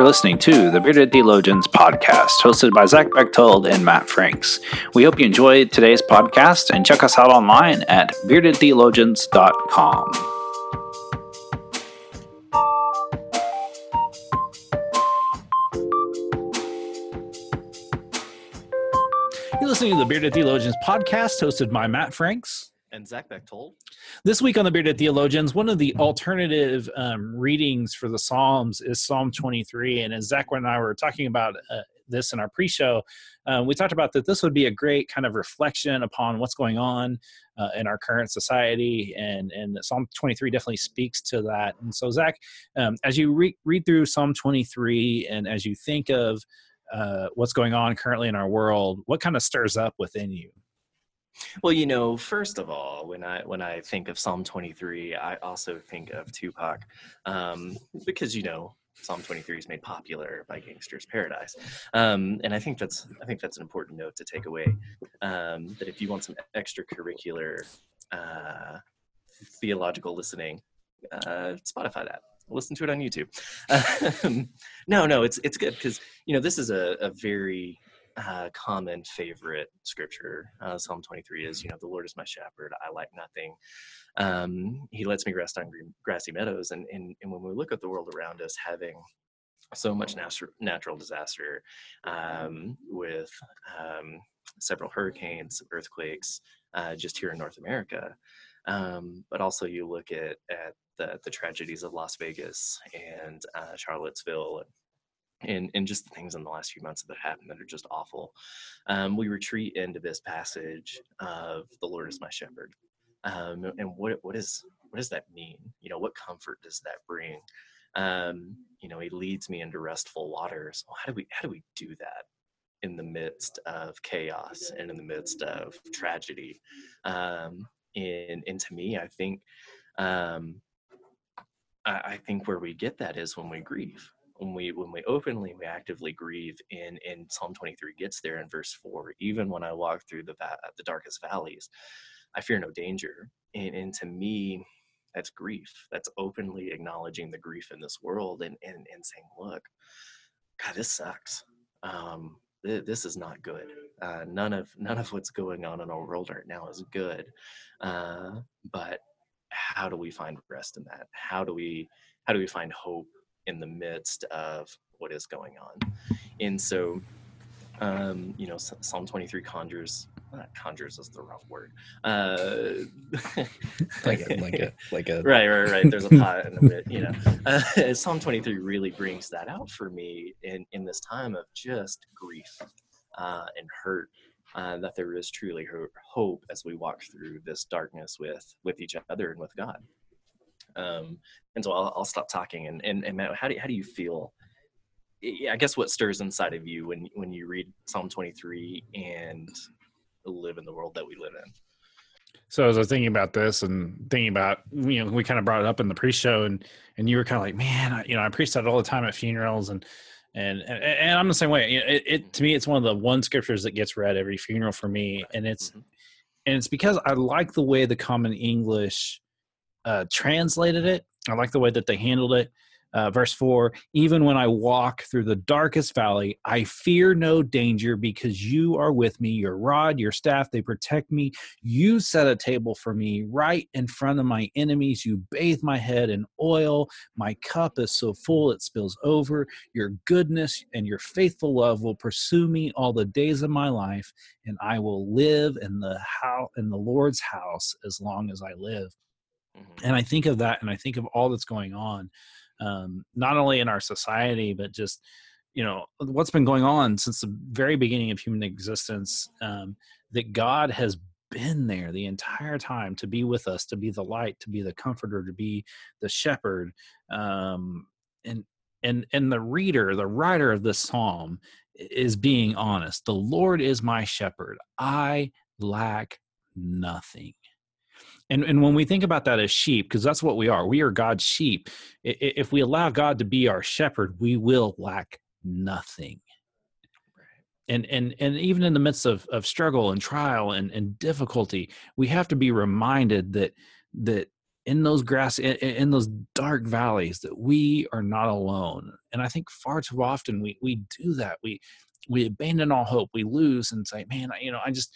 You're listening to the Bearded Theologians podcast, hosted by Zach Bechtold and Matt Franks. We hope you enjoyed today's podcast and check us out online at beardedtheologians.com. You're listening to the Bearded Theologians podcast, hosted by Matt Franks and Zach Bechtold. This week on the Bearded Theologians, one of the alternative um, readings for the Psalms is Psalm 23. And as Zach and I were talking about uh, this in our pre-show, uh, we talked about that this would be a great kind of reflection upon what's going on uh, in our current society, and and Psalm 23 definitely speaks to that. And so, Zach, um, as you re- read through Psalm 23, and as you think of uh, what's going on currently in our world, what kind of stirs up within you? Well, you know, first of all, when I when I think of Psalm 23, I also think of Tupac, um, because you know Psalm 23 is made popular by Gangsta's Paradise, um, and I think that's I think that's an important note to take away. Um, that if you want some extracurricular uh, theological listening, uh, Spotify that. Listen to it on YouTube. Um, no, no, it's it's good because you know this is a, a very uh, common favorite scripture. Uh, Psalm 23 is, you know, the Lord is my shepherd. I lack nothing. Um, he lets me rest on green, grassy meadows. And, and, and when we look at the world around us having so much natural, natural disaster um, with um, several hurricanes, earthquakes, uh, just here in North America. Um, but also you look at, at the, the tragedies of Las Vegas and uh, Charlottesville and, and and just the things in the last few months that have happened that are just awful. Um, we retreat into this passage of the Lord is my shepherd. Um, and what, what is, what does that mean? You know, what comfort does that bring? Um, you know, he leads me into restful waters. Well, how do we, how do we do that? in the midst of chaos and in the midst of tragedy. Um, and, and to me, I think, um, I, I think where we get that is when we grieve when we when we openly we actively grieve in in psalm 23 gets there in verse 4 even when i walk through the the darkest valleys i fear no danger. And, and to me that's grief. That's openly acknowledging the grief in this world and and, and saying look god this sucks. Um, th- this is not good. Uh, none of none of what's going on in our world right now is good. Uh, but how do we find rest in that? How do we how do we find hope in the midst of what is going on. And so, um, you know, Psalm 23 conjures, conjures is the wrong word. Uh, like a, like a, like a, right, right, right. There's a pot in a bit, you know. Uh, Psalm 23 really brings that out for me in, in this time of just grief uh, and hurt. Uh, that there is truly hope as we walk through this darkness with with each other and with God. Um, and so I'll, I'll stop talking. And, and, and Matt, how do, how do you feel? I guess what stirs inside of you when, when you read Psalm 23 and live in the world that we live in? So as I was thinking about this and thinking about, you know, we kind of brought it up in the pre-show and, and you were kind of like, man, I, you know, I preach that all the time at funerals and, and, and, and I'm the same way. It, it, to me, it's one of the one scriptures that gets read every funeral for me. And it's, mm-hmm. and it's because I like the way the common English uh, translated it. I like the way that they handled it. Uh, verse 4 Even when I walk through the darkest valley, I fear no danger because you are with me. Your rod, your staff, they protect me. You set a table for me right in front of my enemies. You bathe my head in oil. My cup is so full it spills over. Your goodness and your faithful love will pursue me all the days of my life, and I will live in the house in the Lord's house as long as I live. Mm-hmm. And I think of that and I think of all that's going on, um, not only in our society, but just, you know, what's been going on since the very beginning of human existence, um, that God has been there the entire time to be with us, to be the light, to be the comforter, to be the shepherd. Um, and, and, and the reader, the writer of this psalm is being honest. The Lord is my shepherd. I lack nothing and, and when we think about that as sheep, because that's what we are, we are God's sheep. If we allow God to be our shepherd, we will lack nothing. And, and, and even in the midst of, of struggle and trial and, and difficulty, we have to be reminded that, that in those grass in, in, those dark valleys that we are not alone and i think far too often we we do that we we abandon all hope we lose and say man you know i just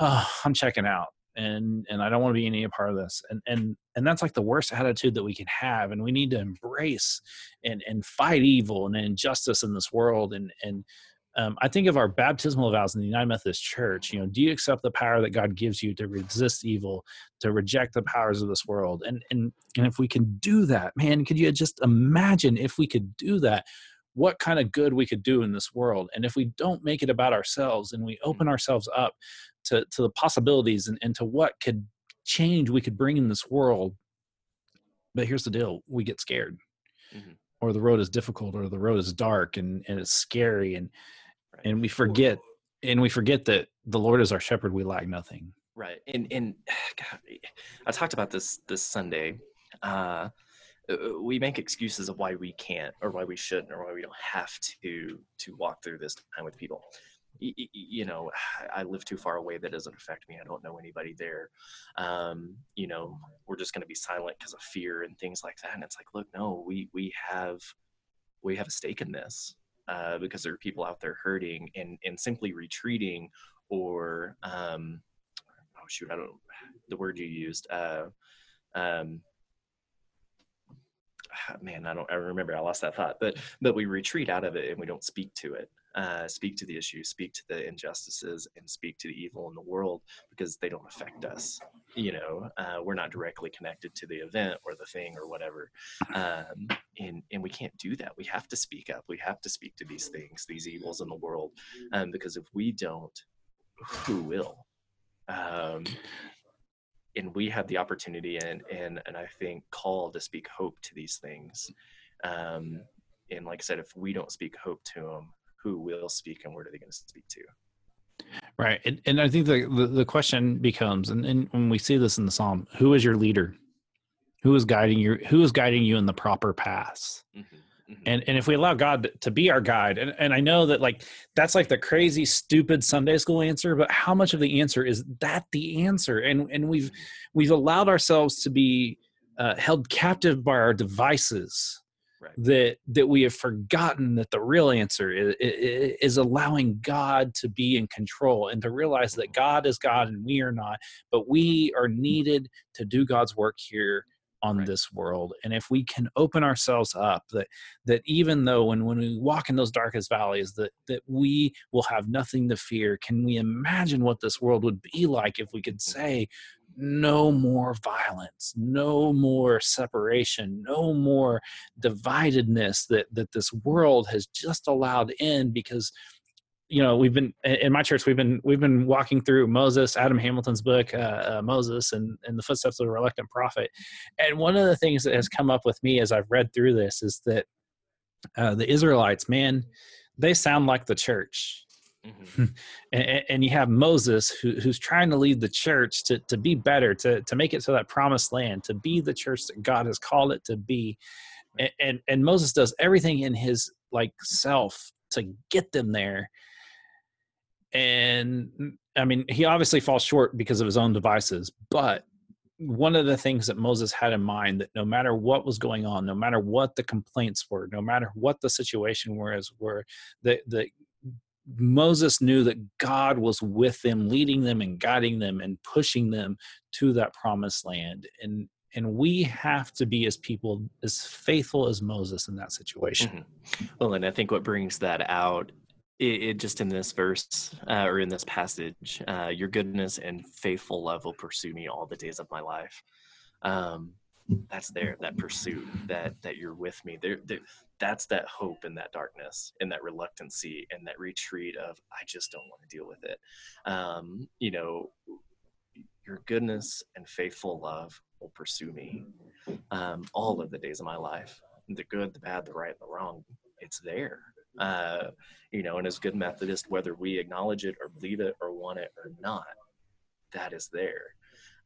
oh, i'm checking out and and i don't want to be any part of this and and and that's like the worst attitude that we can have and we need to embrace and and fight evil and injustice in this world and and um, I think of our baptismal vows in the United Methodist Church. You know, do you accept the power that God gives you to resist evil, to reject the powers of this world? And and and if we can do that, man, could you just imagine if we could do that? What kind of good we could do in this world? And if we don't make it about ourselves and we open ourselves up to to the possibilities and, and to what could change we could bring in this world, but here's the deal: we get scared. Mm-hmm. Or the road is difficult or the road is dark and, and it's scary and right. and we forget and we forget that the lord is our shepherd we lack nothing. Right and and God, i talked about this this sunday. Uh, uh we make excuses of why we can't or why we shouldn't or why we don't have to to walk through this time with people you know i live too far away that doesn't affect me. I don't know anybody there. Um, you know we're just going to be silent because of fear and things like that. And it's like look no we we have we have a stake in this uh, because there are people out there hurting and and simply retreating or um, oh shoot i don't the word you used uh, um, man i don't i remember i lost that thought but but we retreat out of it and we don't speak to it uh, speak to the issues, speak to the injustices, and speak to the evil in the world because they don't affect us. You know, uh, we're not directly connected to the event or the thing or whatever, um, and and we can't do that. We have to speak up. We have to speak to these things, these evils in the world, um, because if we don't, who will? Um, and we have the opportunity and and and I think call to speak hope to these things. Um, and like I said, if we don't speak hope to them, who will speak and what are they going to speak to. Right and, and i think the, the, the question becomes and, and when we see this in the psalm who is your leader? Who is guiding you who is guiding you in the proper paths? Mm-hmm, mm-hmm. and and if we allow god to be our guide and, and i know that like that's like the crazy stupid sunday school answer but how much of the answer is that the answer? And and we've mm-hmm. we've allowed ourselves to be uh, held captive by our devices right. that that we have forgotten that the real answer is, is allowing God to be in control and to realize that God is God and we are not, but we are needed to do God's work here on right. this world and if we can open ourselves up that that even though when when we walk in those darkest valleys that that we will have nothing to fear can we imagine what this world would be like if we could mm-hmm. say no more violence no more separation no more dividedness that that this world has just allowed in because you know we've been in my church we've been we've been walking through moses adam hamilton's book uh, uh, moses and, and the footsteps of the reluctant prophet. And one of the things that has come up with me as i've read through this is that uh, the israelites man they sound like the church Mm-hmm. and, and, you have Moses who, who's trying to lead the church to, to be better, to, to make it to that promised land, to be the church that God has called it to be. And, and, and Moses does everything in his like self to get them there. And I mean, he obviously falls short because of his own devices, but one of the things that Moses had in mind that no matter what was going on, no matter what the complaints were, no matter what the situation was, were that the Moses knew that God was with them, leading them and guiding them and pushing them to that promised land. And and we have to be as people as faithful as Moses in that situation. Mm-hmm. Well, and I think what brings that out it, it just in this verse uh, or in this passage, uh, your goodness and faithful love will pursue me all the days of my life. Um, that's there that pursuit that that you're with me there, there that's that hope in that darkness in that reluctancy and that retreat of i just don't want to deal with it. Um, you know your goodness and faithful love will pursue me um, all of the days of my life. The good the bad the right and the wrong it's there. Uh, you know and as good methodist whether we acknowledge it or believe it or want it or not that is there.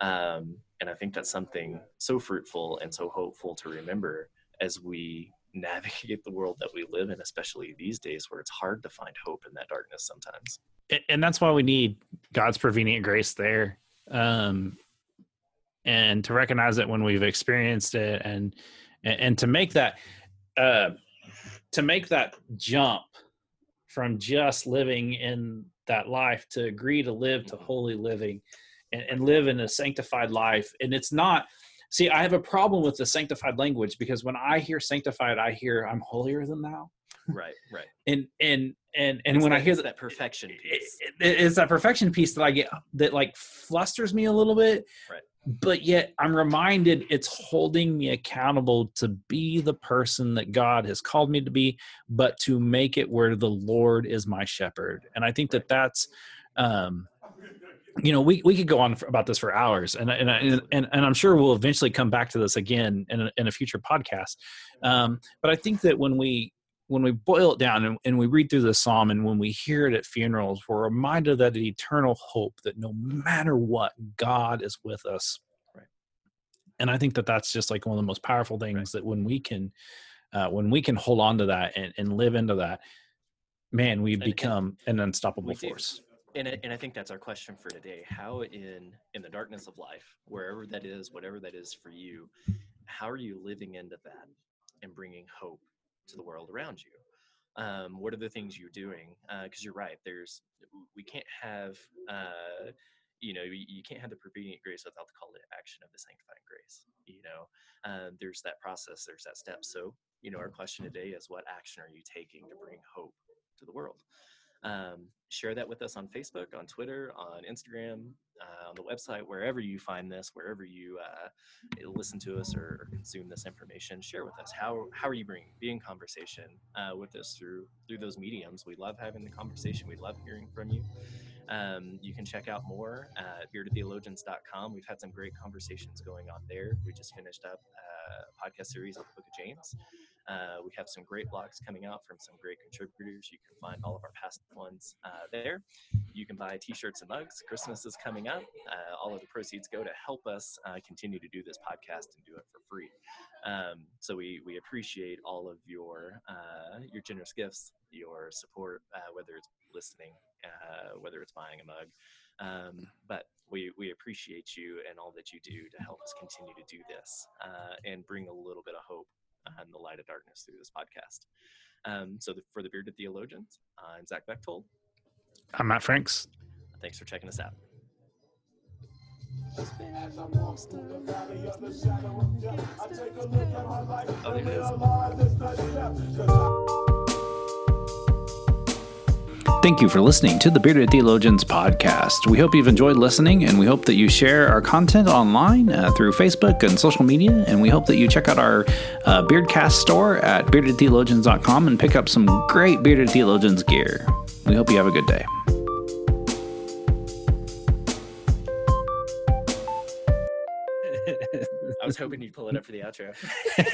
Um, and I think that's something so fruitful and so hopeful to remember as we navigate the world that we live in, especially these days where it's hard to find hope in that darkness sometimes. And that's why we need God's prevenient grace there. Um, and to recognize it when we've experienced it and and, to make that uh, to make that jump from just living in that life to agree to live to holy living and, and live in a sanctified life and it's not see i have a problem with the sanctified language because when i hear sanctified i hear i'm holier than thou right right and and and and It's when i hear that that perfection piece it- it- it's that perfection piece that I get that like flusters me a little bit. Right. But yet I'm reminded it's holding me accountable to be the person that God has called me to be, but to make it where the Lord is my shepherd. And I think that that's, um, you know, we, we could go on for, about this for hours, and and and and, and I'm sure we'll eventually come back to this again in a, in a future podcast. Um, but I think that when we when we boil it down and, and we read through the psalm and when we hear it at funerals we're reminded of that eternal hope that no matter what god is with us Right. and i think that that's just like one of the most powerful things that when we can uh, when we can hold on to that and, and live into that man we become an unstoppable force and I, and I think that's our question for today. How in in the darkness of life wherever that is whatever that is for you how are you living into that and bringing hope to the world around you? Um, what are the things you're doing? Because you're right there's we can't have uh, you know you, you can't have the prevenient grace without the call to action of the sanctifying grace you know? Uh, there's that process there's that step. So you know our question today is what action are you taking to bring hope to the world um, share that with us on Facebook, on Twitter, on Instagram, uh, on the website, wherever you find this, wherever you uh, listen to us or, consume this information. Share with us how how are you bringing be in conversation uh, with us through through those mediums. We love having the conversation. We love hearing from you. Um, you can check out more at beardedtheologians.com. We've had some great conversations going on there. We just finished up uh, podcast series on the book of James. Uh, we have some great blogs coming out from some great contributors. You can find all of our past ones uh, there. You can buy t-shirts and mugs. Christmas is coming up. Uh, all of the proceeds go to help us uh, continue to do this podcast and do it for free. Um, so we we appreciate all of your uh, your generous gifts, your support, uh, whether it's listening, uh, whether it's buying a mug. Um, but we, we appreciate you and all that you do to help us continue to do this uh, and bring a little bit of hope and the light of darkness through this podcast. Um, so the, for the Bearded Theologians, I'm Zach Bechtold. i'm matt franks Thanks for checking us out. Oh, there it is. Thank you for listening to the Bearded Theologians podcast. We hope you've enjoyed listening, and we hope that you share our content online uh, through Facebook and social media. And we hope that you check out our uh, Beardcast store at beardedtheologians.com and pick up some great Bearded Theologians gear. We hope you have a good day. I was hoping you'd pull it up for the outro.